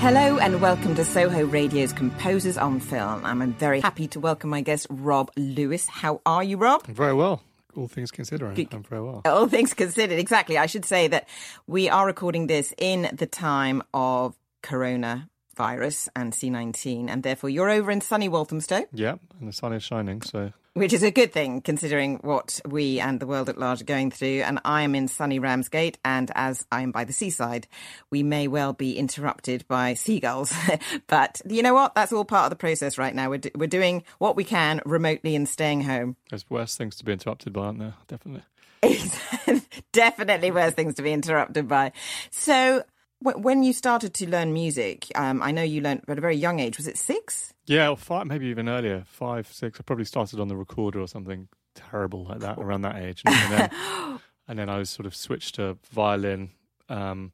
Hello and welcome to Soho Radio's Composers on Film. I'm very happy to welcome my guest, Rob Lewis. How are you, Rob? Very well. All things considered, Good. I'm very well. All things considered, exactly. I should say that we are recording this in the time of coronavirus and C19, and therefore you're over in sunny Walthamstow, Yeah, and the sun is shining, so which is a good thing considering what we and the world at large are going through. And I am in sunny Ramsgate, and as I am by the seaside, we may well be interrupted by seagulls. but you know what? That's all part of the process right now. We're, do- we're doing what we can remotely and staying home. there's worse things to be interrupted by, aren't there? Definitely. Definitely worse things to be interrupted by. So, when you started to learn music, um, I know you learned at a very young age. Was it six? Yeah, or five, maybe even earlier, five, six. I probably started on the recorder or something terrible like that around that age, and, and then and then I was sort of switched to violin, um,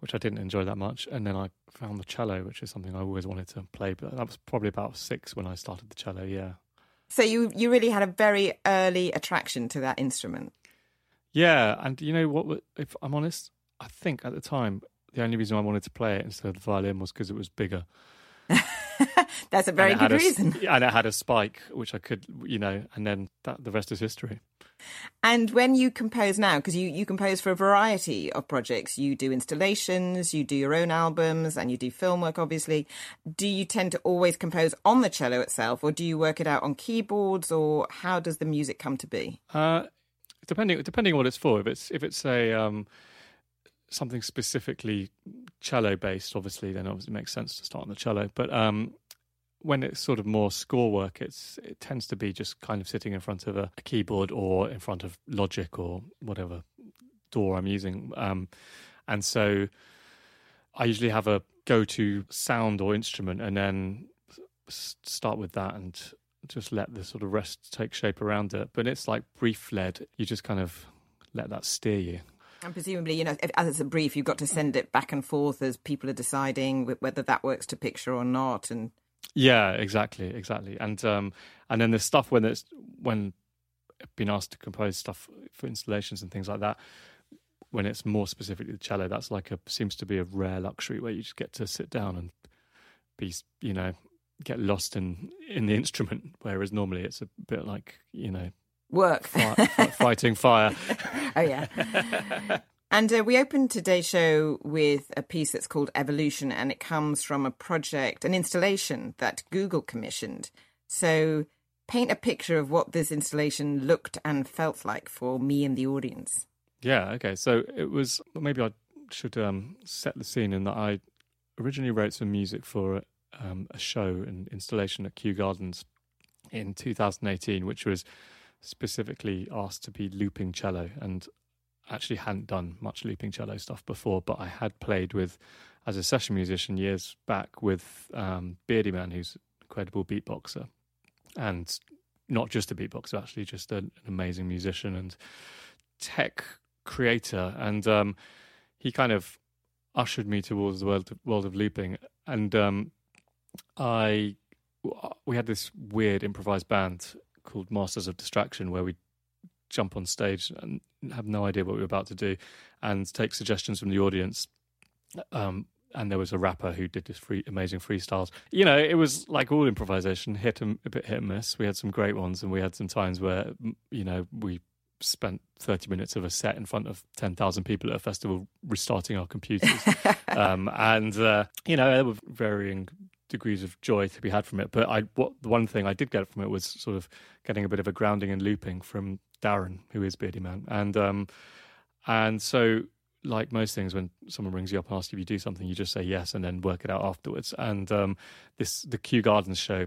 which I didn't enjoy that much, and then I found the cello, which is something I always wanted to play. But that was probably about six when I started the cello. Yeah. So you you really had a very early attraction to that instrument. Yeah, and you know what? If I'm honest, I think at the time the only reason I wanted to play it instead of the violin was because it was bigger. That's a very good had reason. and it had a spike, which I could, you know, and then that the rest is history. And when you compose now, because you, you compose for a variety of projects, you do installations, you do your own albums, and you do film work, obviously. Do you tend to always compose on the cello itself, or do you work it out on keyboards, or how does the music come to be? Uh, depending depending on what it's for. If it's if it's a um, something specifically cello based, obviously, then obviously it makes sense to start on the cello. But um, when it's sort of more score work, it's it tends to be just kind of sitting in front of a, a keyboard or in front of Logic or whatever DAW I'm using. Um, and so I usually have a go to sound or instrument and then start with that and just let the sort of rest take shape around it. But it's like brief led. You just kind of let that steer you. And presumably, you know, if, as it's a brief, you've got to send it back and forth as people are deciding whether that works to picture or not. And Yeah, exactly, exactly. And um, and then the stuff when it's when been asked to compose stuff for installations and things like that. When it's more specifically the cello, that's like a seems to be a rare luxury where you just get to sit down and be, you know, get lost in in the instrument. Whereas normally it's a bit like you know work. fi- fi- fighting fire. oh yeah. And uh, we opened today's show with a piece that's called Evolution, and it comes from a project, an installation that Google commissioned. So, paint a picture of what this installation looked and felt like for me and the audience. Yeah, okay. So it was maybe I should um, set the scene in that I originally wrote some music for um, a show and installation at Kew Gardens in 2018, which was specifically asked to be looping cello, and actually hadn't done much looping cello stuff before, but I had played with as a session musician years back with um, Beardyman, who's an incredible beatboxer, and not just a beatboxer, actually, just an, an amazing musician and tech creator, and um, he kind of ushered me towards the world of, world of looping. And um, I, we had this weird improvised band called Masters of Distraction, where we jump on stage and have no idea what we were about to do, and take suggestions from the audience. Um, and there was a rapper who did this free, amazing freestyles. You know, it was like all improvisation, hit and a bit hit and miss. We had some great ones, and we had some times where you know we spent 30 minutes of a set in front of 10,000 people at a festival restarting our computers. um, and, uh, you know, there were varying degrees of joy to be had from it. But I, what the one thing I did get from it was sort of getting a bit of a grounding and looping from Darren, who is Beardyman, and um, and so like most things, when someone rings you up and asks you if you do something, you just say yes and then work it out afterwards. And um, this the Kew Gardens show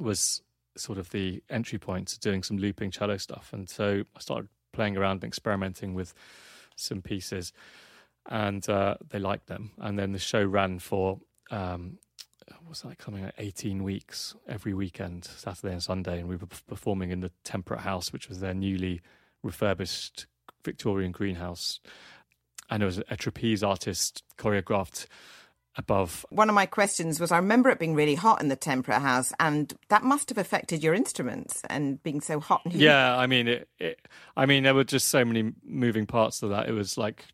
was sort of the entry point to doing some looping cello stuff, and so I started playing around and experimenting with some pieces, and uh, they liked them. And then the show ran for um, was like coming out 18 weeks every weekend, Saturday and Sunday, and we were performing in the Temperate House, which was their newly refurbished Victorian greenhouse. And it was a trapeze artist choreographed above. One of my questions was I remember it being really hot in the Temperate House, and that must have affected your instruments and being so hot. And yeah, I mean, it, it, I mean, there were just so many moving parts to that. It was like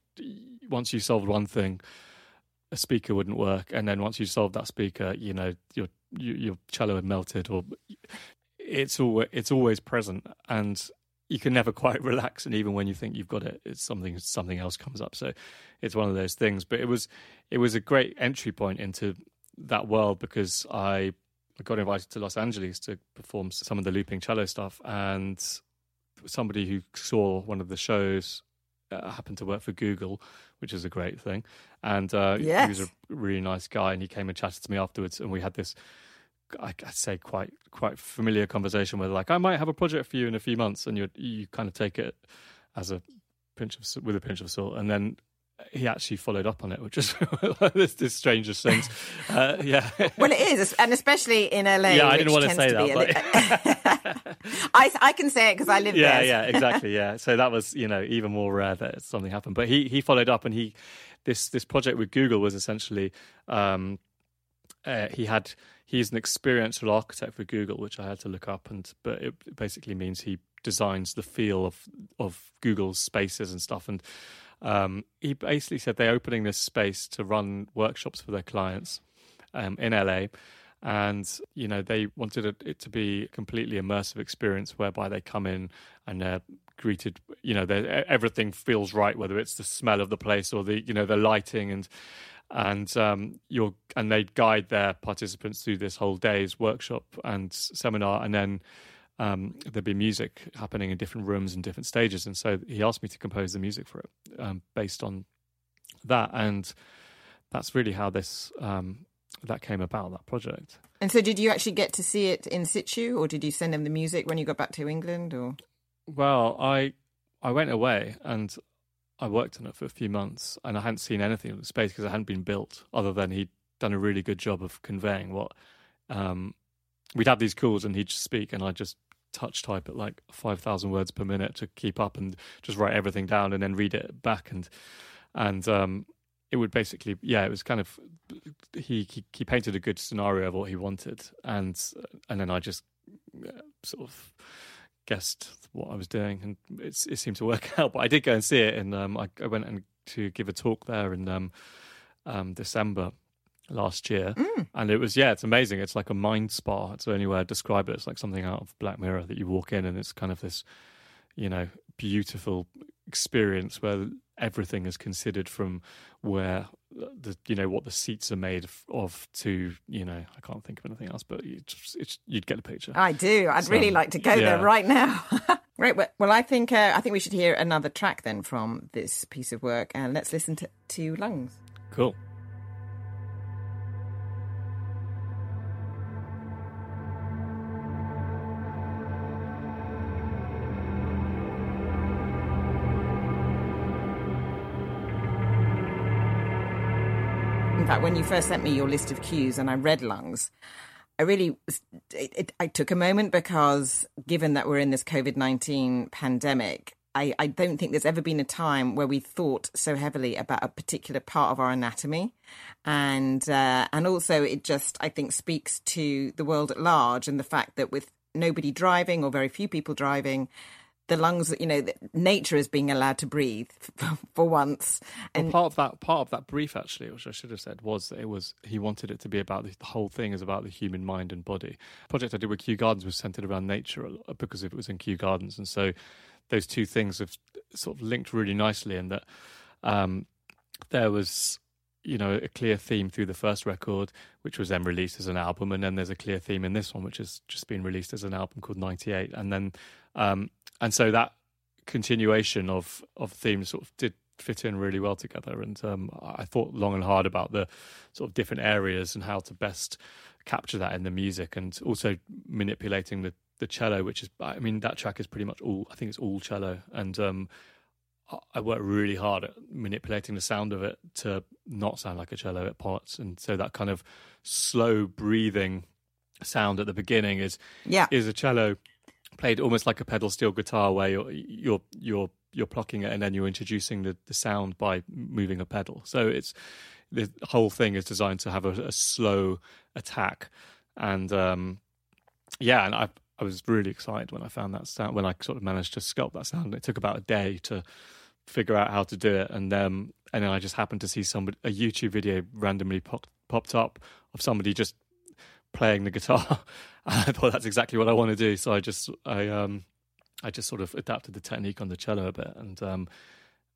once you solved one thing, a speaker wouldn't work, and then once you solved that speaker, you know, your your cello had melted, or it's always it's always present, and you can never quite relax. And even when you think you've got it, it's something something else comes up. So it's one of those things. But it was it was a great entry point into that world because I got invited to Los Angeles to perform some of the looping cello stuff, and somebody who saw one of the shows uh, happened to work for Google, which is a great thing. And uh, yes. he was a really nice guy, and he came and chatted to me afterwards, and we had this I, would say quite quite familiar conversation where like I might have a project for you in a few months, and you you kind of take it as a pinch of with a pinch of salt, and then he actually followed up on it, which is this, this strangest things. Uh, yeah. well, it is, and especially in LA. Yeah, I didn't want to say that. But... I I can say it because I live yeah, there. Yeah, yeah, exactly. Yeah, so that was you know even more rare that something happened. But he he followed up, and he this this project with Google was essentially um, uh, he had he's an experiential architect for Google, which I had to look up, and but it basically means he designs the feel of of Google's spaces and stuff. And um, he basically said they're opening this space to run workshops for their clients um, in LA. And you know they wanted it to be a completely immersive experience, whereby they come in and they're greeted. You know, everything feels right, whether it's the smell of the place or the you know the lighting and and um, you're and they guide their participants through this whole day's workshop and seminar, and then um, there'd be music happening in different rooms and different stages. And so he asked me to compose the music for it um, based on that, and that's really how this um, that came about that project. And so, did you actually get to see it in situ, or did you send them the music when you got back to England? Or well, I I went away and I worked on it for a few months and I hadn't seen anything of the space because it hadn't been built, other than he'd done a really good job of conveying what um, we'd have these calls and he'd just speak and I'd just touch type at like 5,000 words per minute to keep up and just write everything down and then read it back. And, and, um, it would basically, yeah, it was kind of, he, he, painted a good scenario of what he wanted. And, and then I just uh, sort of, guessed what I was doing, and it seemed to work out. But I did go and see it, and um, I, I, went and to give a talk there in um, um, December last year, mm. and it was yeah, it's amazing. It's like a mind spa. It's the only way I describe it. It's like something out of Black Mirror that you walk in, and it's kind of this, you know, beautiful experience where everything is considered from where the you know what the seats are made of to you know I can't think of anything else, but you just, you'd get the picture. I do. I'd so, really like to go yeah. there right now. right. Well, I think uh, I think we should hear another track then from this piece of work, and let's listen to, to Lungs. Cool. Fact, when you first sent me your list of cues and I read lungs, I really it, it, I took a moment because given that we're in this COVID nineteen pandemic, I, I don't think there's ever been a time where we thought so heavily about a particular part of our anatomy, and uh, and also it just I think speaks to the world at large and the fact that with nobody driving or very few people driving, the lungs, you know, nature is being allowed to breathe for once. And well, part of that, part of that brief, actually, which I should have said, was that it was he wanted it to be about the, the whole thing is about the human mind and body. The project I did with Kew Gardens was centered around nature because it was in Kew Gardens, and so those two things have sort of linked really nicely, in that um, there was you know a clear theme through the first record, which was then released as an album, and then there's a clear theme in this one, which has just been released as an album called '98, and then um, and so that continuation of of themes sort of did fit in really well together. And um, I thought long and hard about the sort of different areas and how to best capture that in the music, and also manipulating the the cello, which is I mean that track is pretty much all I think it's all cello, and um, I worked really hard at manipulating the sound of it to not sound like a cello at parts, and so that kind of slow breathing sound at the beginning is yeah. is a cello played almost like a pedal steel guitar, where you're you're you're you're plucking it and then you're introducing the, the sound by moving a pedal. So it's the whole thing is designed to have a, a slow attack, and um, yeah, and I I was really excited when I found that sound when I sort of managed to sculpt that sound. It took about a day to figure out how to do it, and um, and then I just happened to see somebody a YouTube video randomly popped popped up of somebody just playing the guitar. I thought that's exactly what I want to do, so I just I um I just sort of adapted the technique on the cello a bit, and um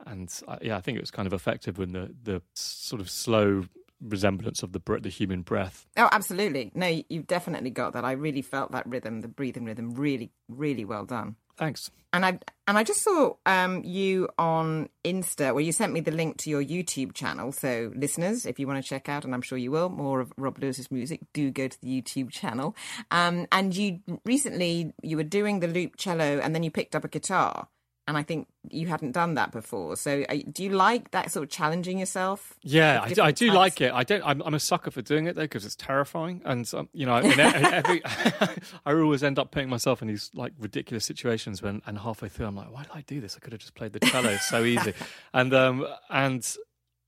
and I, yeah, I think it was kind of effective when the the sort of slow resemblance of the the human breath. Oh, absolutely. No, you've definitely got that. I really felt that rhythm, the breathing rhythm, really, really well done. Thanks. And I and I just saw um, you on Insta. Well, you sent me the link to your YouTube channel. So, listeners, if you want to check out, and I'm sure you will, more of Rob Lewis's music, do go to the YouTube channel. Um, and you recently you were doing the loop cello, and then you picked up a guitar and I think you hadn't done that before. So, do you like that sort of challenging yourself? Yeah, I do, I do like it. I don't. I'm, I'm, a sucker for doing it though because it's terrifying, and um, you know, every, I always end up putting myself in these like ridiculous situations when, and halfway through, I'm like, why did I do this? I could have just played the cello. So easy, and um, and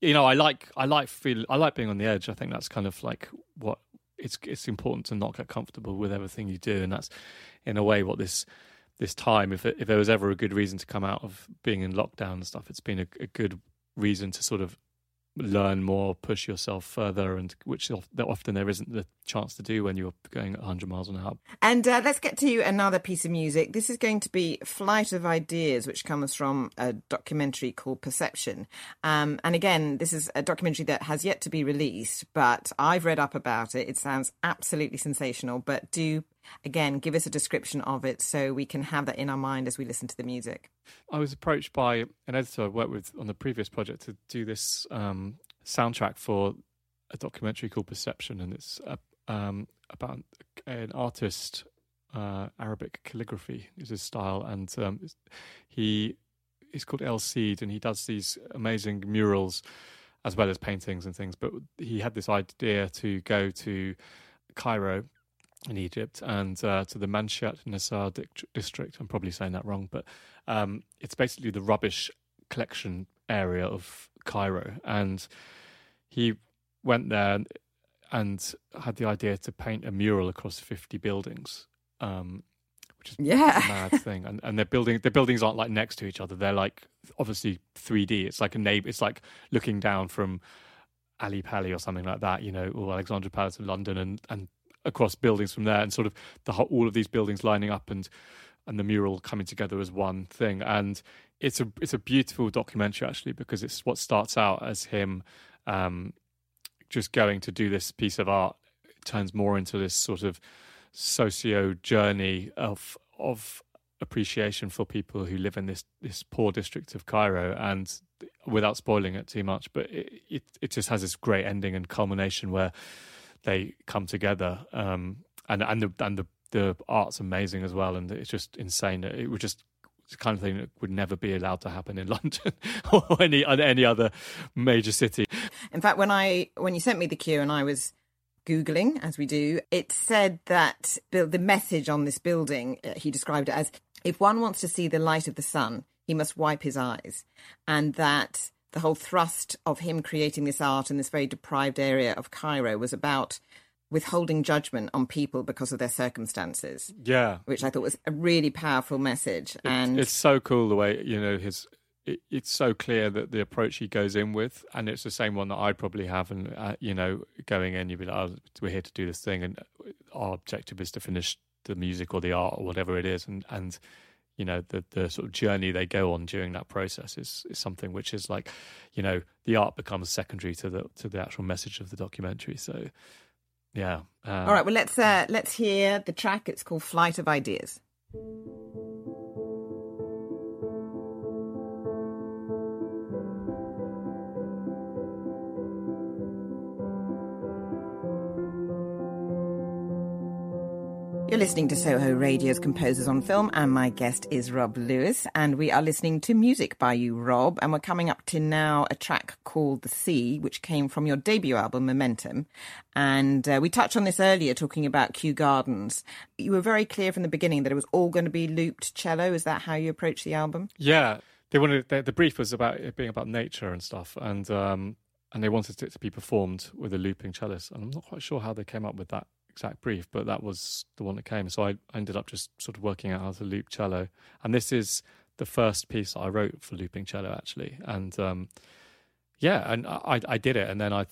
you know, I like, I like feel, I like being on the edge. I think that's kind of like what it's. It's important to not get comfortable with everything you do, and that's in a way what this this time, if if there was ever a good reason to come out of being in lockdown and stuff, it's been a, a good reason to sort of learn more, push yourself further, and which often there isn't the chance to do when you're going at 100 miles an hour. And uh, let's get to another piece of music. This is going to be Flight of Ideas, which comes from a documentary called Perception. Um, and again, this is a documentary that has yet to be released, but I've read up about it. It sounds absolutely sensational. But do again, give us a description of it so we can have that in our mind as we listen to the music. I was approached by an editor I worked with on the previous project to do this um, soundtrack for a documentary called Perception, and it's um, about an artist. Uh, Arabic calligraphy is his style, and um, he he's called eL Seed, and he does these amazing murals as well as paintings and things. But he had this idea to go to Cairo in Egypt and uh, to the Manshiat Nassar district. I'm probably saying that wrong, but um, it's basically the rubbish collection area of Cairo. And he went there and had the idea to paint a mural across 50 buildings. Um, which is yeah. a mad thing. And and their building the buildings aren't like next to each other. They're like obviously 3D. It's like a neighbor. It's like looking down from Ali Pali or something like that, you know, or Alexandra Palace in London, and and across buildings from there, and sort of the all of these buildings lining up and and the mural coming together as one thing. And it's a it's a beautiful documentary actually because it's what starts out as him um, just going to do this piece of art it turns more into this sort of socio journey of of appreciation for people who live in this this poor district of Cairo and without spoiling it too much but it, it, it just has this great ending and culmination where they come together. Um, and and the and the the art's amazing as well, and it's just insane. It would just the kind of thing that would never be allowed to happen in London or any any other major city. In fact, when I when you sent me the cue and I was googling as we do, it said that the message on this building uh, he described it as if one wants to see the light of the sun, he must wipe his eyes, and that the whole thrust of him creating this art in this very deprived area of Cairo was about withholding judgment on people because of their circumstances. Yeah, which I thought was a really powerful message. It, and it's so cool the way you know his. It, it's so clear that the approach he goes in with, and it's the same one that I'd probably have. And uh, you know, going in, you'd be like, oh, "We're here to do this thing, and our objective is to finish the music or the art or whatever it is." And and you know the the sort of journey they go on during that process is is something which is like you know the art becomes secondary to the to the actual message of the documentary. So yeah um, all right well let's uh, let's hear the track. It's called flight of ideas You're listening to Soho Radio's Composers on Film, and my guest is Rob Lewis. And we are listening to music by you, Rob. And we're coming up to now a track called The Sea, which came from your debut album, Momentum. And uh, we touched on this earlier, talking about Kew Gardens. You were very clear from the beginning that it was all going to be looped cello. Is that how you approached the album? Yeah. They wanted the, the brief was about it being about nature and stuff, and um, and they wanted it to be performed with a looping cellist. And I'm not quite sure how they came up with that exact brief, but that was the one that came. So I, ended up just sort of working out how to loop cello. And this is the first piece I wrote for looping cello, actually. And um, yeah, and I, I did it, and then I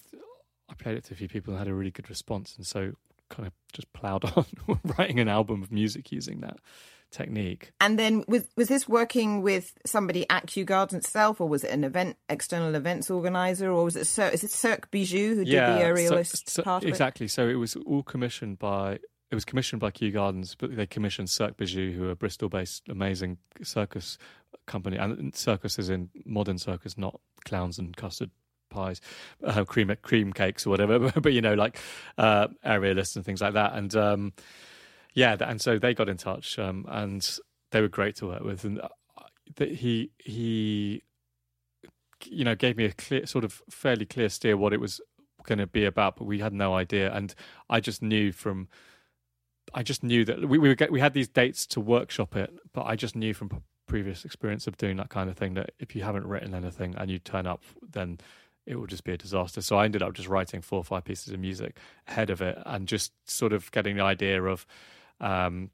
I played it to a few people and had a really good response, and so kind of just ploughed on writing an album of music using that technique. And then was was this working with somebody at Kew Gardens itself, or was it an event external events organizer, or was it Cir- is it Cirque Bijou who yeah, did the aerialist so, so, part exactly. it? So it was all commissioned by. It was commissioned by Kew Gardens, but they commissioned Cirque Bijou, who are Bristol-based amazing circus company, and circus is in modern circus, not clowns and custard pies, uh, cream cream cakes or whatever. but, you know, like uh, aerialists and things like that. And um, yeah, and so they got in touch, um, and they were great to work with, and uh, he he you know gave me a clear sort of fairly clear steer what it was going to be about, but we had no idea, and I just knew from. I just knew that we we, get, we had these dates to workshop it, but I just knew from previous experience of doing that kind of thing that if you haven't written anything and you turn up, then it will just be a disaster. So I ended up just writing four or five pieces of music ahead of it and just sort of getting the idea of um,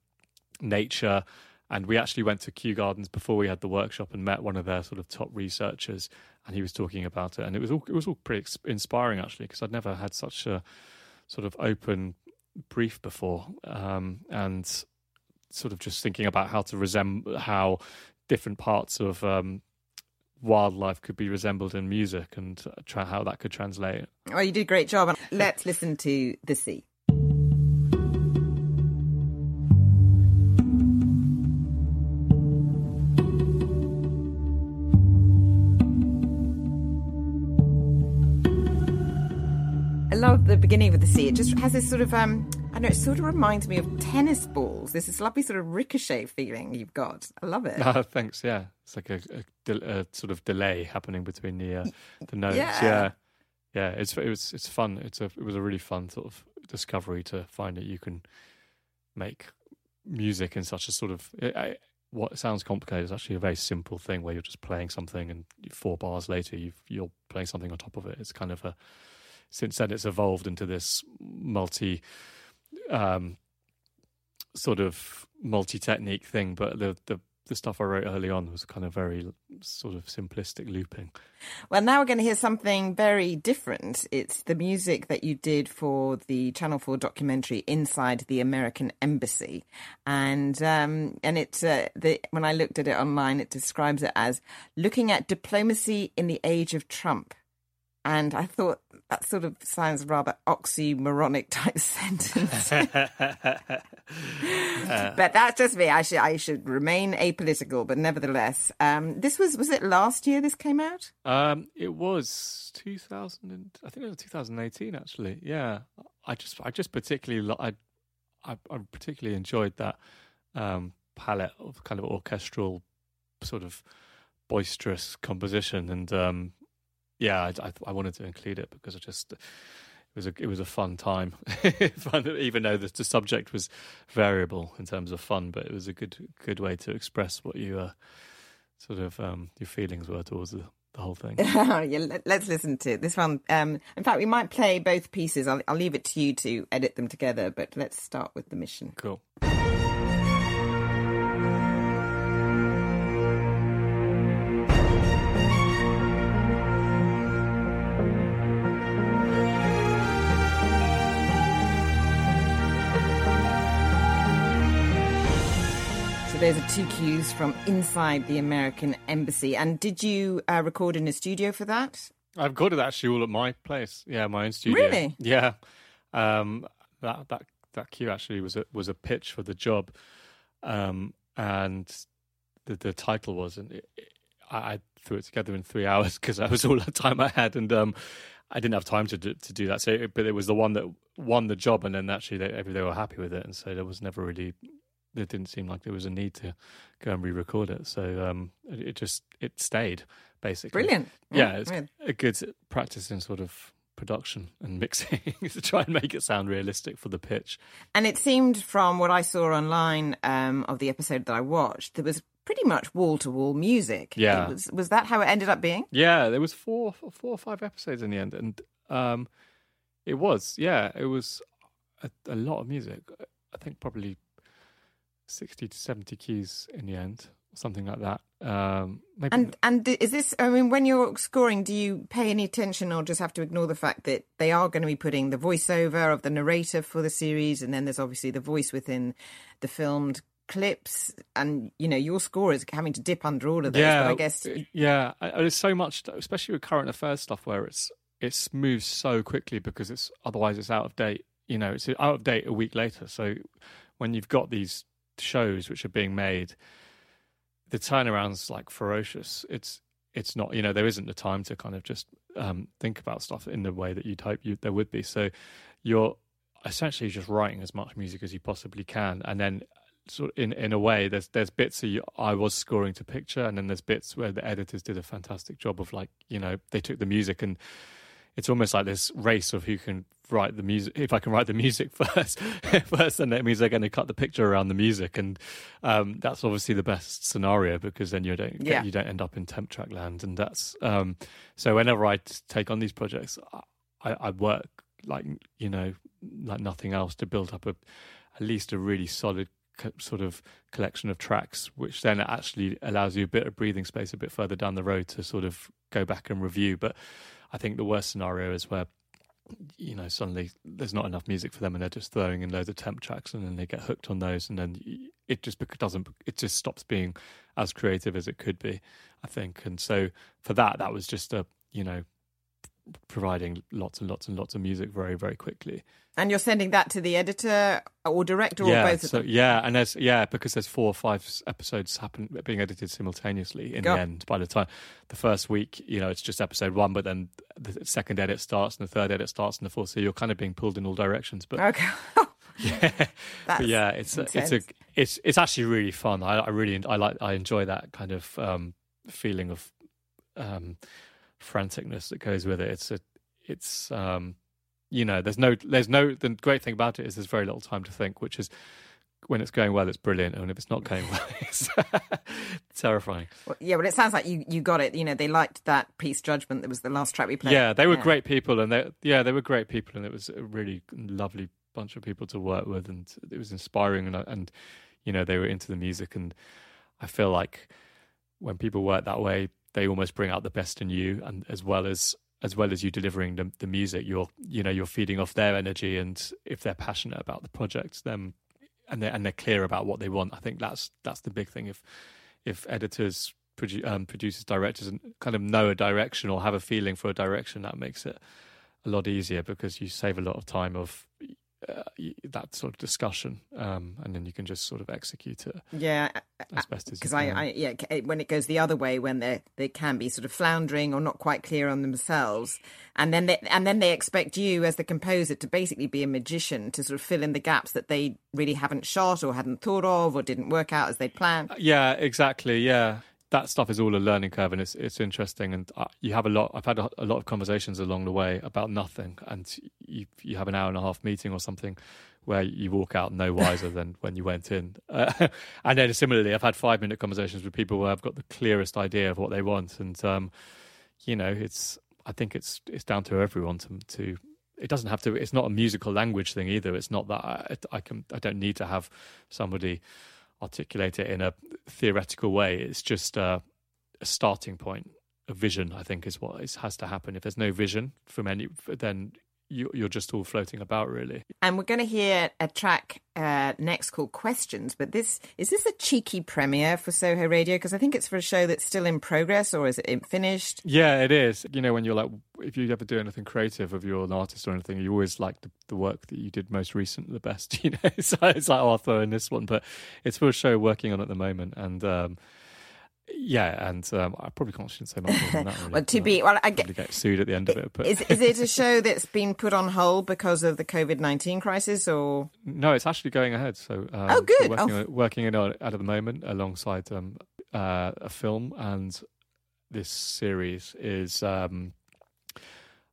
nature. And we actually went to Kew Gardens before we had the workshop and met one of their sort of top researchers, and he was talking about it. And it was all it was all pretty inspiring actually, because I'd never had such a sort of open brief before, um, and sort of just thinking about how to resemble how different parts of um, wildlife could be resembled in music and uh, try how that could translate. Well, you did a great job. Let's listen to the sea. Beginning with the sea. It just has this sort of um, I know it sort of reminds me of tennis balls. There's this lovely sort of ricochet feeling you've got. I love it. Uh, thanks. Yeah, it's like a, a, a, sort of delay happening between the uh, the notes. Yeah. yeah, yeah. It's it was it's fun. It's a it was a really fun sort of discovery to find that you can make music in such a sort of. I, what sounds complicated is actually a very simple thing where you're just playing something and four bars later you are playing something on top of it. It's kind of a since then it's evolved into this multi um, sort of multi technique thing. But the, the the stuff I wrote early on was kind of very sort of simplistic looping. Well, now we're going to hear something very different. It's the music that you did for the Channel Four documentary "Inside the American Embassy," and um, and it's uh, the when I looked at it online, it describes it as looking at diplomacy in the age of Trump. And I thought that sort of sounds rather oxymoronic type sentence. but that's just me. I should I should remain apolitical, but nevertheless, um, this was was it last year? This came out. Um, it was two thousand and I think it was two thousand eighteen. Actually, yeah. I just I just particularly I I, I particularly enjoyed that um, palette of kind of orchestral sort of boisterous composition and um, yeah, I, I, wanted to include it because it just it was a it was a fun time, fun, even though the, the, subject was variable in terms of fun, but it was a good good way to express what you uh, sort of um, your feelings were towards the, the whole thing. yeah, let, us listen to this one. Um, in fact, we might play both pieces. I'll, I'll leave it to you to edit them together, but let's start with the mission. Cool. Those are two cues from inside the American embassy. And did you uh, record in a studio for that? I've recorded actually all at my place. Yeah, my own studio. Really? Yeah. Um, that that that cue actually was a was a pitch for the job, um, and the the title was, and it, it, I, I threw it together in three hours because that was all the time I had, and um, I didn't have time to do, to do that. So, but it was the one that won the job, and then actually they they were happy with it, and so there was never really there didn't seem like there was a need to go and re-record it. So um, it, just it stayed basically. Brilliant. Yeah, it's a good practice in sort of production and mixing to try and make it sound realistic for the pitch. And it seemed from what I saw online um, of the episode that I watched, there was pretty much wall to wall music. Yeah. Was, was that how it ended up being? Yeah, there was four, four or five episodes in the end, and um, it was. Yeah, it was a, a lot of music. I think probably sixty to seventy keys in the end, something like that. Um, maybe And and is this? I mean, when you're scoring, do you pay any attention, or just have to ignore the fact that they are going to be putting the voiceover of the narrator for the series, and then there's obviously the voice within the filmed clips, and you know your score is having to dip under all of those. yeah, but I guess yeah. There's so much, especially with current affairs stuff, where it's it moves so quickly because it's otherwise it's out of date. You know, it's out of date a week later. So when you've got these shows which are being made, the turnaround's like ferocious. It's it's not you know there isn't the time to kind of just um, think about stuff in the way that you'd hope you there would be. So you're essentially just writing as much music as you possibly can, and then sort of in in a way there's there's bits that you, I was scoring to picture, and then there's bits where the editors did a fantastic job of like you know they took the music and it's almost like this race of who can write the music. If I can write the music first, first, then that means they're going to cut the picture around the music, and um, that's obviously the best scenario because then you don't get, Yeah. you don't end up in temp track land, and that's um, so. Whenever I take on these projects, I, I work like you know like nothing else to build up a at least a really solid sort of collection of tracks, which then actually allows you a bit of breathing space a bit further down the road to sort of go back and review. But I think the worst scenario is where you know suddenly there's not enough music for them and they're just throwing in loads of temp tracks and then they get hooked on those and then it just doesn't it just stops being as creative as it could be i think. And so for that that was just a you know providing lots and lots and lots of music very very quickly and you're sending that to the editor or director yeah, or both of so, them. yeah, and there's yeah because there's four or five episodes happen being edited simultaneously in Go- the end. By the time the first week, you know, it's just episode one, but then the second edit starts and the third edit starts and the fourth. So you're kind of being pulled in all directions. But Okay. yeah, but yeah, it's a, it's a it's it's actually really fun. I, I really I like I enjoy that kind of um, feeling of um, franticness that goes with it. It's a it's um, you know there's no there's no the great thing about it is there's very little time to think, which is when it's going well it's brilliant, and if it's not going well it's terrifying. Well, yeah, but it sounds like you, you got it. You know, they liked that piece judgment that was the last track we played. Yeah, they were great people, and they yeah they were great people, and it was a really lovely bunch of people to work with, and it was inspiring, and and you know they were into the music, and I feel like when people work that way, they almost bring out the best in you, and as well as as well as you delivering the, the music, you're you know you're feeding off their energy, and if they're passionate about the project, then and they're and they're clear about what they want, I think that's that's the big thing. If if editors, produ- um, producers, directors, and kind of know a direction or have a feeling for a direction, that makes it a lot easier because you save a lot of time of uh, that sort of discussion, um, and then you can just sort of execute it Yeah, as best as because. I, I yeah when it goes the other way when they they can be sort of floundering or not quite clear on themselves and then they and then they expect you as the composer to basically be a magician to sort of fill in the gaps that they really haven't shot or hadn't thought of or didn't work out as they'd planned Yeah, exactly. Yeah, that stuff is all a learning curve, and it's it's interesting. And uh, you have a lot. I've had a, a lot of conversations along the way about nothing, and you you have an hour and a half meeting or something where you walk out no wiser than when you went in. Uh, and then similarly, I've had five minute conversations with people where I've got the clearest idea of what they want, and um, you know, it's I think it's it's down to everyone to to. It doesn't have to. It's not a musical language thing either. It's not that I, I can. I don't need to have somebody articulate it in a theoretical way. It's just uh, a starting point. A vision, I think, is what is, has to happen. If there's no vision from any, then you're just all floating about really. And we're going to hear a track uh, next called Questions. But this is this a cheeky premiere for Soho Radio? Because I think it's for a show that's still in progress, or is it finished? Yeah, it is. You know, when you're like, if you ever do anything creative, if you're an artist or anything, you always like the, the work that you did most recent the best. You know, so it's like, oh, I'll throw in this one, but it's for a show working on at the moment, and. Um, yeah, and um, I probably can't say much more than that. Really. well, to be well, I get, get sued at the end of it. But is, is it a show that's been put on hold because of the COVID nineteen crisis, or no? It's actually going ahead. So um, oh, good. Working, oh. working it at the moment alongside um, uh, a film, and this series is um,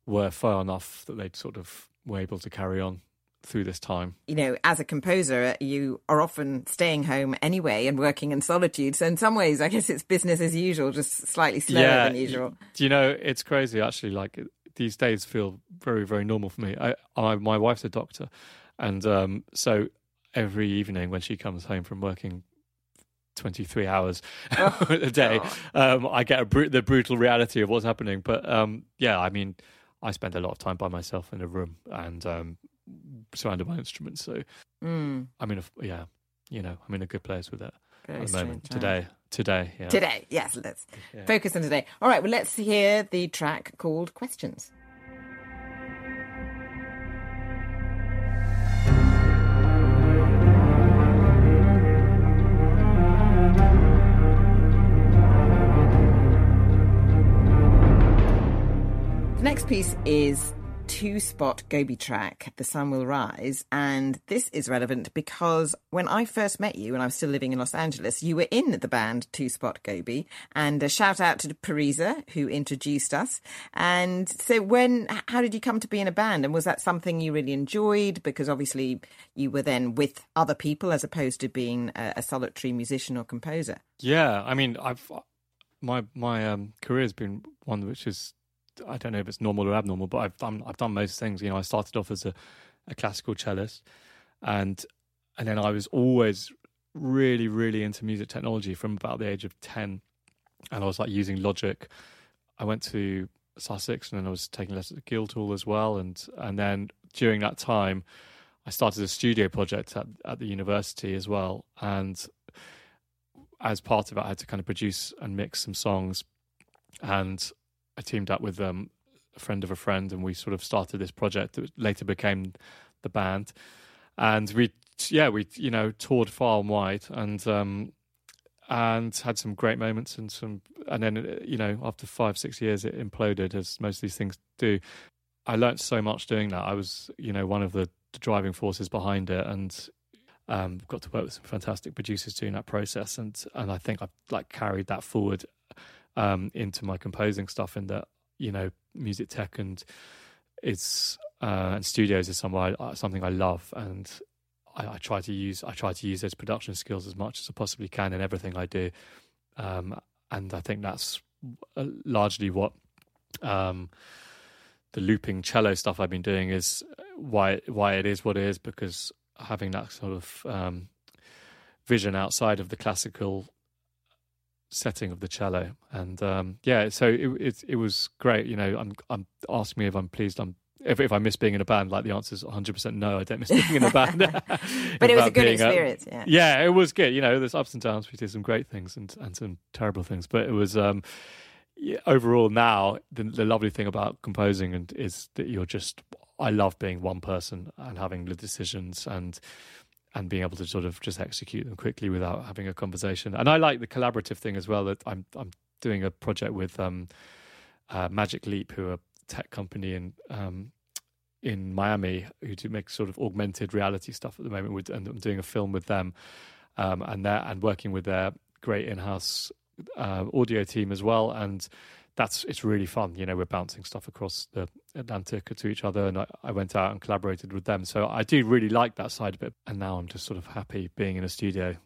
were far enough that they sort of were able to carry on through this time? You know, as a composer, you are often staying home anyway and working in solitude. So in some ways, I guess it's business as usual, just slightly slower yeah, than usual. Do you know, it's crazy actually. Like these days feel very, very normal for me. I, I my wife's a doctor, and um, so every evening when she comes home from working 23 hours oh, a day, um, I get br- the brutal reality of what's happening. But um, yeah, I mean, I spend a lot of time by myself in a room, and um, surrounded by instruments. So mm. In a yeah, you know, I'm in a good place with it Very at the moment. Today, today, yeah. Today, yes. Let's yeah. focus on today. All right. Well, let's hear the track called "Questions." The next piece is two spot Gobi track, The Sun Will Rise. And this is relevant because when I first met you, and I was still living in Los Angeles, you were in the band Two Spot Gobi. And a shout out to Parisa, who introduced us. And so, when, how did you come to be in a band? And was that something you really enjoyed? Because obviously you were then with other people as opposed to being a, a solitary musician or composer. Yeah. I mean, I've, my, my um, career has been one which is I don't know if it's normal or abnormal, but I've done I've done most things. You know, I started off as a, a classical cellist, and and then I was always really really into music technology from about the age of ten, and I was like using Logic. I went to Sussex, and then I was taking lessons at Guildhall as well, and and then during that time, I started a studio project at at the university as well, and as part of it, I had to kind of produce and mix some songs, and I teamed up with um, a friend of a friend, and we sort of started this project that later became the band. And we, yeah, we you know toured far and wide, and um, and had some great moments and some, and then you know after five six years it imploded as most of these things do. I learned so much doing that. I was you know one of the driving forces behind it, and um, got to work with some fantastic producers during that process, and and I think I've like carried that forward um, into my composing stuff in that you know music tech and it's uh, and studios is something I, something I love and I, I, try to use I try to use those production skills as much as I possibly can in everything I do. Um, and I think that's uh, largely what um, the looping cello stuff I've been doing is why why it is what it is because having that sort of um, vision outside of the classical setting of the cello, and um, yeah, so it, it, it was great. You know, I'm I'm asking me if I'm pleased. I'm if, if I miss being in a band, like the answer is 100 percent no. I don't miss being in a band. but it was a good experience. A, yeah, yeah, it was good. You know, there's ups and downs. We did some great things and and some terrible things, but it was. Um, yeah, overall, now the, the lovely thing about composing and is that you're just. I love being one person and having the decisions and and being able to sort of just execute them quickly without having a conversation. And I like the collaborative thing as well. That I'm I'm doing a project with um, uh, Magic Leap, who are a tech company in um, in Miami, who do make sort of augmented reality stuff at the moment. With, and I'm doing a film with them, um, and they and working with their great in-house uh, audio team as well. And that's it's really fun. You know, we're bouncing stuff across the Atlantic to each other, and I, I, went out and collaborated with them. So I do really like that side of it. And now I'm just sort of happy being in a studio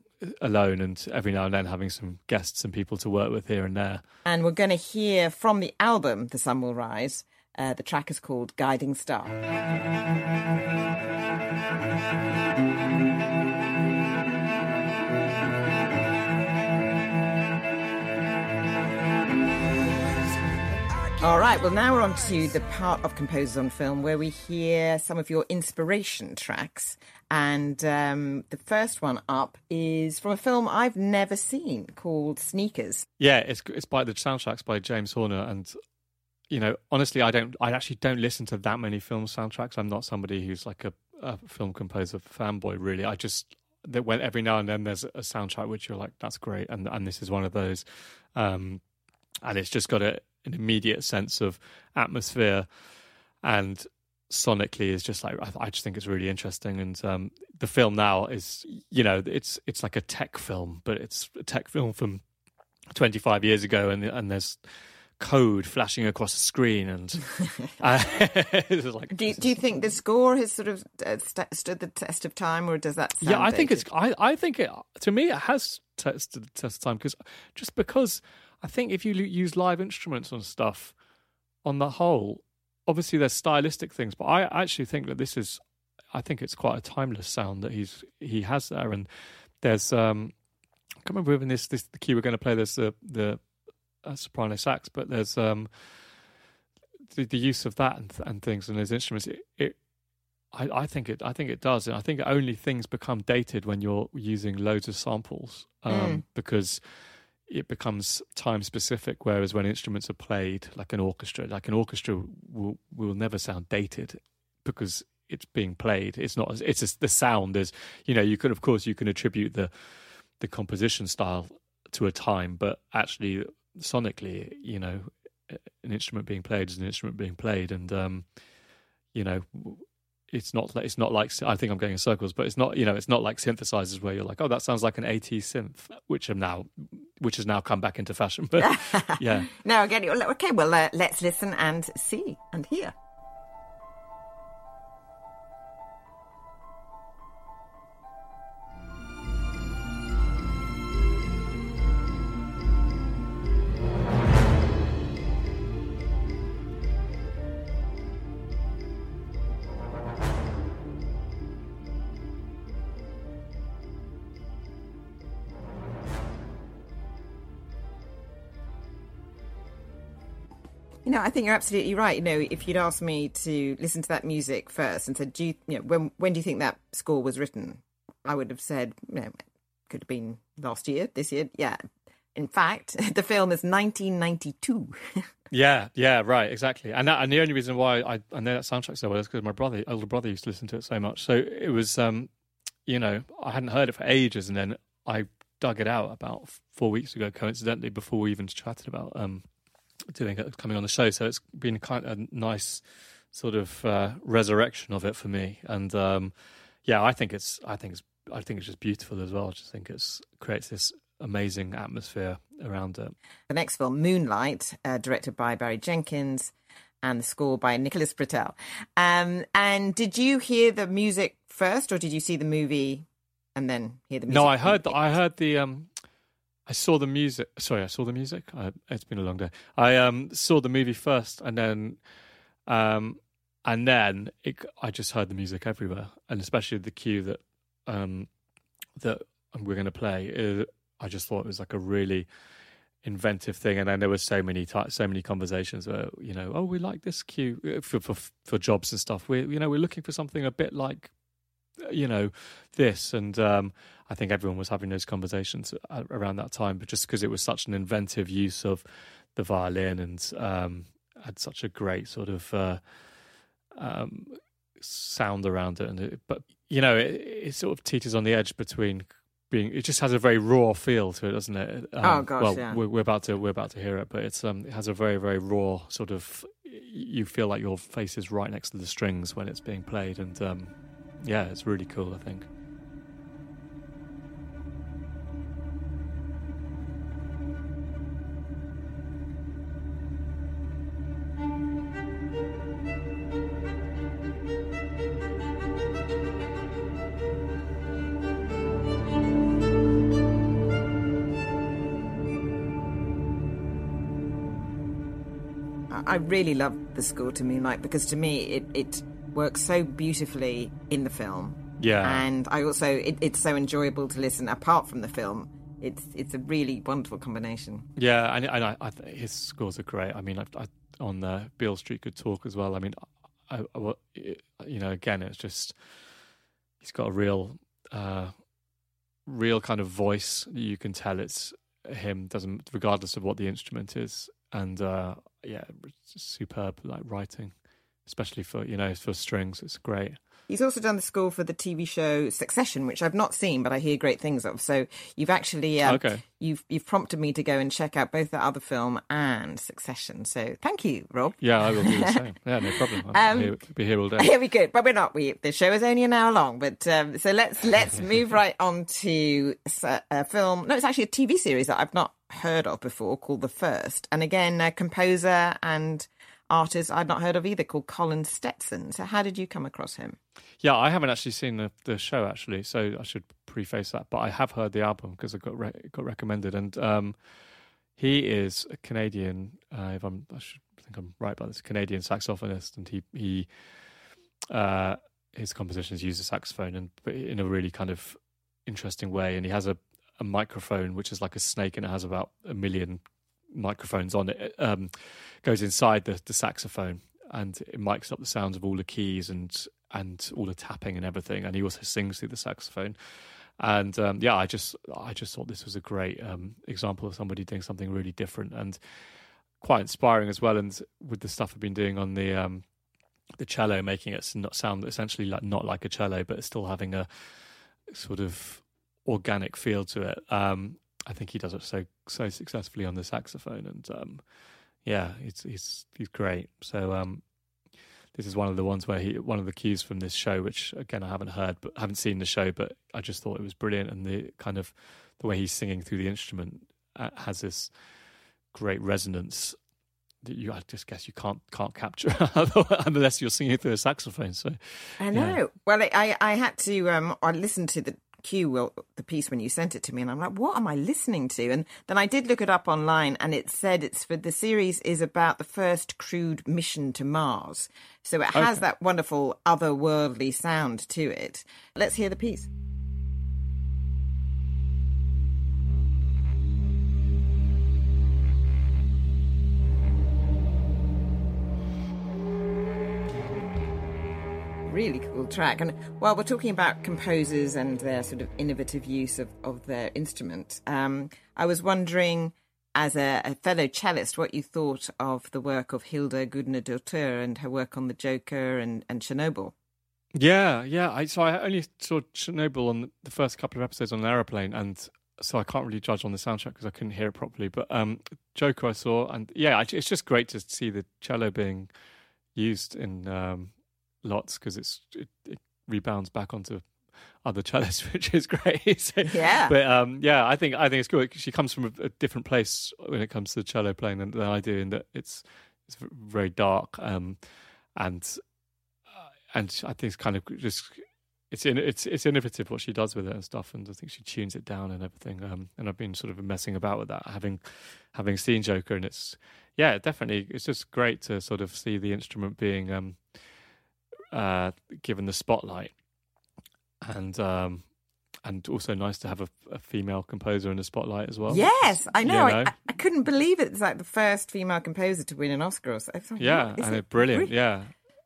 alone and every now and then having some guests and people to work with here and there. And we're going to hear from the album The Sun Will Rise. Uh, the track is called Guiding Star. All right, well, now we're on to the part of Composers on Film where we hear some of your inspiration tracks. And um, the first one up is from a film I've never seen called Sneakers. Yeah, it's it's by the soundtracks by James Horner, and you know, honestly, I don't, I actually don't listen to that many film soundtracks. I'm not somebody who's like a, a film composer fanboy. Really, I just that when every now and then there's a soundtrack which you're like, that's great, and and this is one of those, um, and it's just got a an immediate sense of atmosphere and sonically is just like I, I just think it's really interesting and um, the film now is you know it's it's like a tech film but it's a tech film from 25 years ago and and there's code flashing across the screen and uh, like, do, you, do you think the score has sort of uh, st- stood the test of time or does that yeah i dated? think it's I, I think it to me it has tested the test of time because just because I think if you use live instruments and stuff, on the whole, obviously there's stylistic things, but I actually think that this is, I think it's quite a timeless sound that he's he has there, and there's um, I can't remember when this this the key we're going to play. There's the the uh, soprano sax, but there's um the, the use of that and, and things and those instruments. It, it I, I, think it. I think it does, and I think only things become dated when you're using loads of samples, um, mm. because it becomes time specific. Whereas when instruments are played, like an orchestra, like an orchestra will will never sound dated because it's being played. It's not. It's just the sound. Is you know you can of course you can attribute the the composition style to a time, but actually sonically, you know, an instrument being played is an instrument being played, and um, you know it's not it's not like I think I'm going in circles, but it's not you know it's not like synthesizers where you're like oh that sounds like an AT synth, which am now which has now come back into fashion. But yeah, no, again, okay, well uh, let's listen and see and hear. I think you're absolutely right. You know, if you'd asked me to listen to that music first and said, "Do you, you know, when when do you think that score was written?" I would have said, you know, could have been last year, this year. Yeah. In fact, the film is 1992. yeah, yeah, right, exactly. And that, and the only reason why I, I know that soundtrack so well is because my brother, older brother, used to listen to it so much. So it was, um, you know, I hadn't heard it for ages, and then I dug it out about four weeks ago, coincidentally, before we even chatted about um, doing it, coming on the show. So it's been kind of a nice sort of uh, resurrection of it for me. And um, yeah, I think it's I think it's I think it's just beautiful as well. I just think it creates this amazing atmosphere around it. The next film, Moonlight, uh, directed by Barry Jenkins. And the score by Nicholas Britell. Um, and did you hear the music first, or did you see the movie and then hear the music? No, I heard. The, I heard the. Um, I saw the music. Sorry, I saw the music. I, it's been a long day. I um saw the movie first, and then, um, and then it, I just heard the music everywhere, and especially the cue that um that we're going to play. It, I just thought it was like a really inventive thing, and then there were so many t- so many conversations where you know, oh, we like this cue uh, for for for jobs and stuff. We you know we're looking for something a bit like you know this and um, i think everyone was having those conversations around that time but just because it was such an inventive use of the violin and um, had such a great sort of uh, um, sound around it and it, but you know it, it, sort of teeters on the edge between being it just has a very raw feel to it doesn't it um, oh gosh well yeah. we're, we're, about to we're about to hear it but it's um it has a very very raw sort of you feel like your face is right next to the strings when it's being played and um yeah, it's really cool, I think. I really love the score to Moonlight because to me it, it works so beautifully in the film. Yeah. And I also, it, it's so enjoyable to listen apart from the film. It's it's a really wonderful combination. Yeah, and, and I, I his scores are great. I mean, I, I on the Beale Street Could Talk as well. I mean, I, I, you know, again, it's just he's got a real, uh, real kind of voice. You can tell it's him. Doesn't regardless of what the instrument is, and uh, yeah, superb like writing, especially for you know for strings. It's great. He's also done the score for the TV show Succession, which I've not seen, but I hear great things of. So you've actually um, okay. you've you've prompted me to go and check out both the other film and Succession. So thank you, Rob. Yeah, I will do the same. Yeah, no problem. I'll um, be, here, be here all day. Here we go, but we're not. We the show is only an hour long, but um, so let's let's move right on to a film. No, it's actually a TV series that I've not heard of before called The First, and again, a composer and artist I'd not heard of either called Colin Stetson. So how did you come across him? Yeah, I haven't actually seen the, the show actually, so I should preface that. But I have heard the album because it got re- got recommended, and um, he is a Canadian. Uh, if I'm, I should think I'm right about this, Canadian saxophonist, and he he uh, his compositions use the saxophone and in a really kind of interesting way, and he has a a microphone which is like a snake and it has about a million microphones on it um, goes inside the, the saxophone and it mics up the sounds of all the keys and and all the tapping and everything. And he also sings through the saxophone. And um, yeah, I just I just thought this was a great um, example of somebody doing something really different and quite inspiring as well. And with the stuff I've been doing on the um, the cello, making it not sound essentially like not like a cello, but still having a sort of organic feel to it. Um, I think he does it so so successfully on the saxophone, and um, yeah, he's he's he's great. So um, this is one of the ones where he one of the cues from this show, which again I haven't heard, but haven't seen the show, but I just thought it was brilliant, and the kind of the way he's singing through the instrument uh, has this great resonance that you I just guess you can't can't capture unless you're singing through a saxophone. So I know. Yeah. Well, I I had to um I listened to the cue well, the piece when you sent it to me, and I'm like, what am I listening to? And then I did look it up online, and it said it's for the series is about the first crewed mission to Mars, so it has okay. that wonderful otherworldly sound to it. Let's hear the piece. Really cool track. And while we're talking about composers and their sort of innovative use of, of their instrument, um, I was wondering, as a, a, fellow cellist, what you thought of the work of Hilda Gudnadottir and her work on The Joker and, and Chernobyl. Yeah, yeah. I, so I only saw Chernobyl on the first couple of episodes on an aeroplane, and so I can't really judge on the soundtrack because I couldn't hear it properly. But um, Joker, I saw, and yeah, it's just great to see the cello being used in um, lots because it's it, it, rebounds back onto other cellists, which is great. so, yeah, but um, yeah, I think I think it's good. She comes from a, a, different place when it comes to the cello playing than, than I do, in that it's it's very dark um, and uh, and I think it's kind of just it's in, it's it's innovative what she does with it and stuff, and I think she tunes it down and everything. Um, and I've been sort of messing about with that, having having seen Joker, and it's yeah, definitely it's just great to sort of see the instrument being um, uh, given the spotlight, and um, and also nice to have a, a, female composer in the spotlight as well. Yes, I know. You know? I, I, couldn't believe it. It's like the first female composer to win an Oscar. So like, yeah, and it brilliant. Yeah,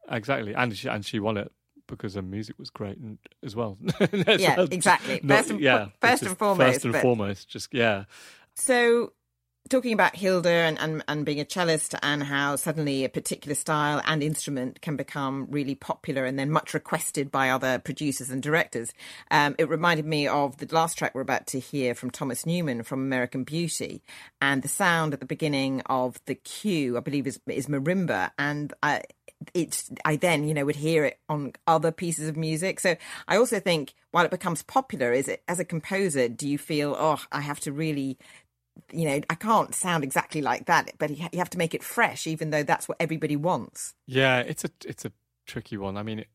exactly. And she, and she won it because her music was great as well. yeah, exactly. Not, first and, yeah, first and foremost. First and but... foremost, just yeah. So talking about Hilda and, and, and being a cellist and how suddenly a particular style and instrument can become really popular and then much requested by other producers and directors. Um, it reminded me of the last track we're about to hear from Thomas Newman from American Beauty and the sound at the beginning of the cue, I believe is, is marimba. And I, it's I then you know would hear it on other pieces of music. So I also think while it becomes popular, is it as a composer, do you feel oh I have to really you know, I can't sound exactly like that, but you have to make it fresh, even though that's what everybody wants. Yeah, it's a it's a tricky one. I mean,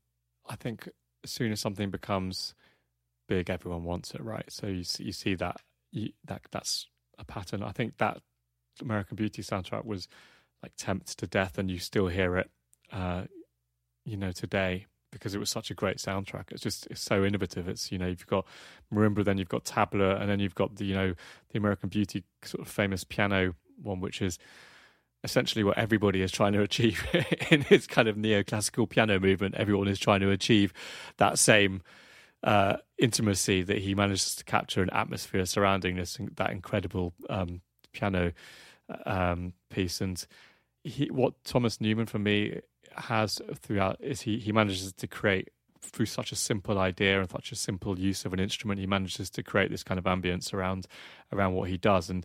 I think as soon as something becomes big, everyone wants it, right? So you see, you see that you, that that's a pattern. I think that American Beauty soundtrack was like tempted to death, and you still hear it, uh, you know, today because it was such a great soundtrack. It's just it's so innovative. It's you know you've got marimba, then you've got tabla, and then you've got the you know the American Beauty sort of famous piano one, which is essentially what everybody is trying to achieve in his kind of neoclassical piano movement. Everyone is trying to achieve that same uh, intimacy that he manages to capture an atmosphere surrounding this that incredible um, piano um, piece. And he, what Thomas Newman for me has throughout is he he manages to create through such a simple idea and such a simple use of an instrument, he manages to create this kind of ambience around around what he does. And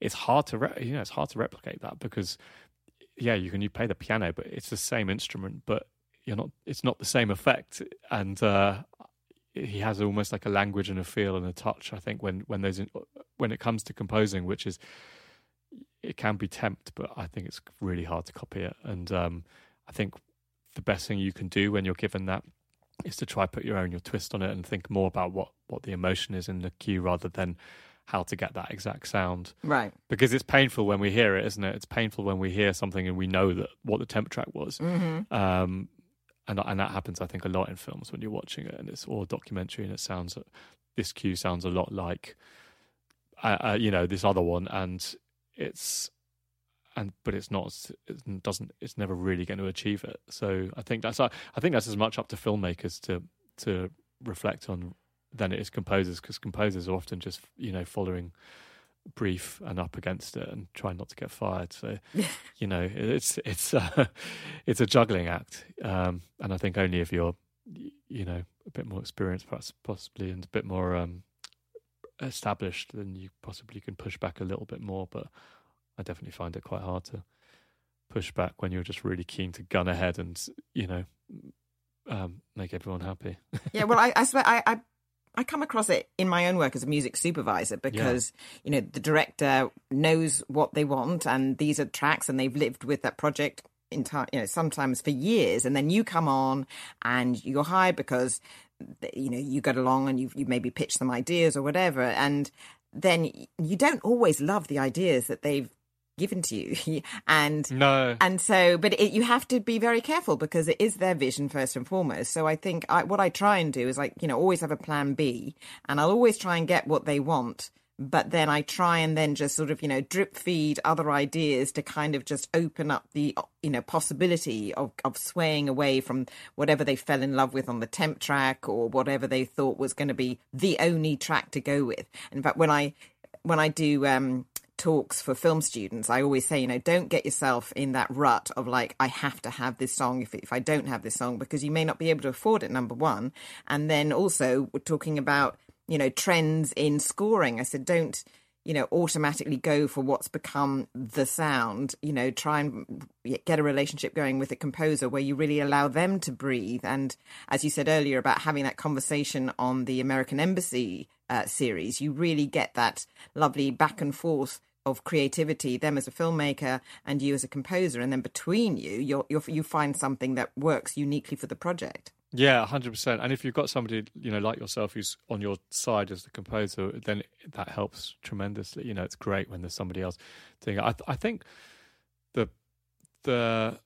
it's hard to re- you know it's hard to replicate that because yeah, you can you play the piano, but it's the same instrument, but you're not. It's not the same effect, and uh, he has almost like a language and a feel and a touch. I think when when there's when it comes to composing, which is it can be temped, but I think it's really hard to copy it. And um, I think the best thing you can do when you're given that is to try put your own your twist on it and think more about what what the emotion is in the cue rather than how to get that exact sound. Right. Because it's painful when we hear it, isn't it? It's painful when we hear something and we know that what the temp track was. Mm-hmm. Um, and and that happens, I think, a lot in films when you're watching it, and it's all documentary, and it sounds this cue sounds a lot like, uh, uh, you know, this other one, and it's and but it's not it doesn't it's never really going to achieve it. So i think that's i think that's as much up to filmmakers to to reflect on than it is composers because composers are often just you know following brief and up against it and trying not to get fired. So you know it's it's uh, it's a juggling act um, and i think only if you're you know a bit more experienced perhaps possibly and a bit more um, established then you possibly can push back a little bit more but i definitely find it quite hard to push back when you're just really keen to gun ahead and you know um, make everyone happy yeah well i I, swear, I, I I come across it in my own work as a music supervisor because yeah. you know the director knows what they want and these are tracks and they've lived with that project in time you know sometimes for years and then you come on and you're hired because you know you get along and you you maybe pitch some ideas or whatever and then you don't always love the ideas that they've given to you. And no. and so but it, you have to be very careful because it is their vision first and foremost. So i think I, what i try and do is like you know always have a plan b and i'll always try and get what they want. But then i try and then just sort of you know drip feed other ideas to kind of just open up the you know possibility of of swaying away from whatever they fell in love with on the temp track or whatever they thought was going to be the only track to go with. In fact when i when i do um talks for film students, I always say, you know, don't get yourself in that rut of like, I have to have this song if, if I don't have this song, because you may not be able to afford it, number one. And then also, we're talking about, you know, trends in scoring. I said, don't, you know, automatically go for what's become the sound. You know, try and get a relationship going with a composer where you really allow them to breathe. And as you said earlier about having that conversation on the American Embassy uh, series, you really get that lovely back and forth of creativity, them as a filmmaker and you as a composer, and then between you, you you you find something that works uniquely for the project. Yeah, hundred percent. And if you've got somebody you know like yourself who's on your side as the composer, then that helps tremendously. You know, it's great when there's somebody else doing it. I, I think the the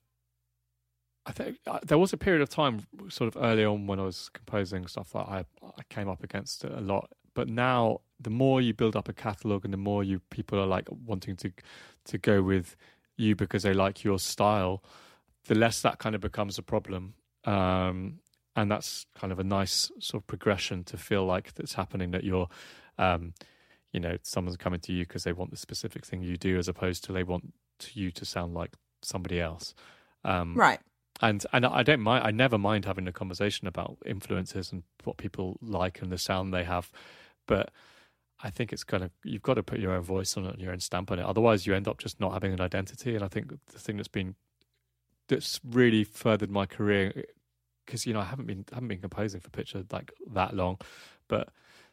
I think uh, there was a period of time, sort of early on, when I was composing stuff that I I came up against a lot. But now the more you build up a catalog and the more you people are like wanting to to go with you because they like your style, the less that kind of becomes a problem. Um, and that's kind of a nice sort of progression to feel like that's happening that you're um, you know someone's coming to you because they want the specific thing you do as opposed to they want you to sound like somebody else um, right and and I don't mind I never mind having a conversation about influences and what people like and the sound they have but I think it's kind of you've got to put your own voice on it and your own stamp on it. Otherwise, you end up just not having an identity. And I think the thing that's been that's really furthered my career because you know I haven't been haven't been composing for picture like that long, but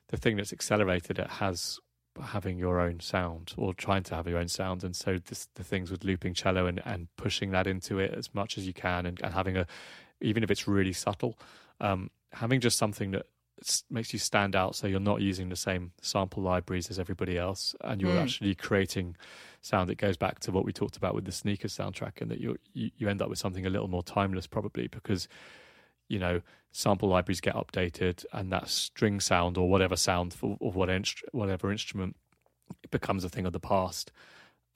the thing that's accelerated it has having your own sound or trying to have your own sound and so this, the things with looping cello and, and pushing that into it as much as you can and, and having a even if it's really subtle um, having just something that makes you stand out so you're not using the same sample libraries as everybody else and you're mm. actually creating sound that goes back to what we talked about with the sneakers soundtrack and that you you end up with something a little more timeless probably because you know sample libraries get updated and that string sound or whatever sound for or what instru- whatever instrument it becomes a thing of the past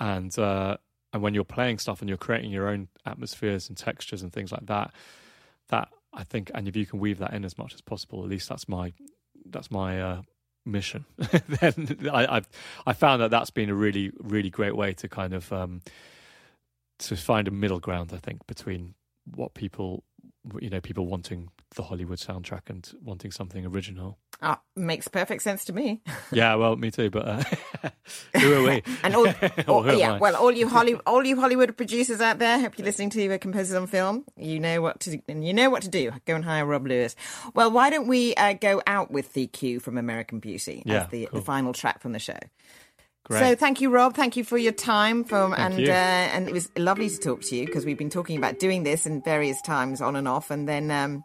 and uh, and when you're playing stuff and you're creating your own atmospheres and textures and things like that, that I think, and if you can weave that in as much as possible, at least that's my that's my uh, mission. then I, I've I found that that's been a really really great way to kind of um, to find a middle ground. I think between what people you know people wanting the Hollywood soundtrack and wanting something original. Ah, makes perfect sense to me. yeah, well, me too. But uh, who are we? and all, all yeah, well, all you Holly, all you Hollywood producers out there, hope you're listening to a Composers on Film. You know what to and you know what to do. Go and hire Rob Lewis. Well, why don't we uh, go out with the cue from American Beauty yeah, as the, cool. the final track from the show? Great. So thank you, Rob. Thank you for your time. From Thank and uh, and it was lovely to talk to you because we've been talking about doing this in various times on and off, and then um,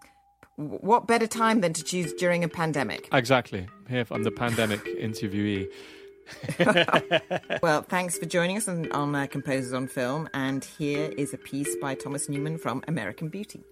what better time than to choose during a pandemic? Exactly. Here I'm the pandemic interviewee. well, thanks for joining us on, on uh, Composers on Film, and here is a piece by Thomas Newman from American Beauty.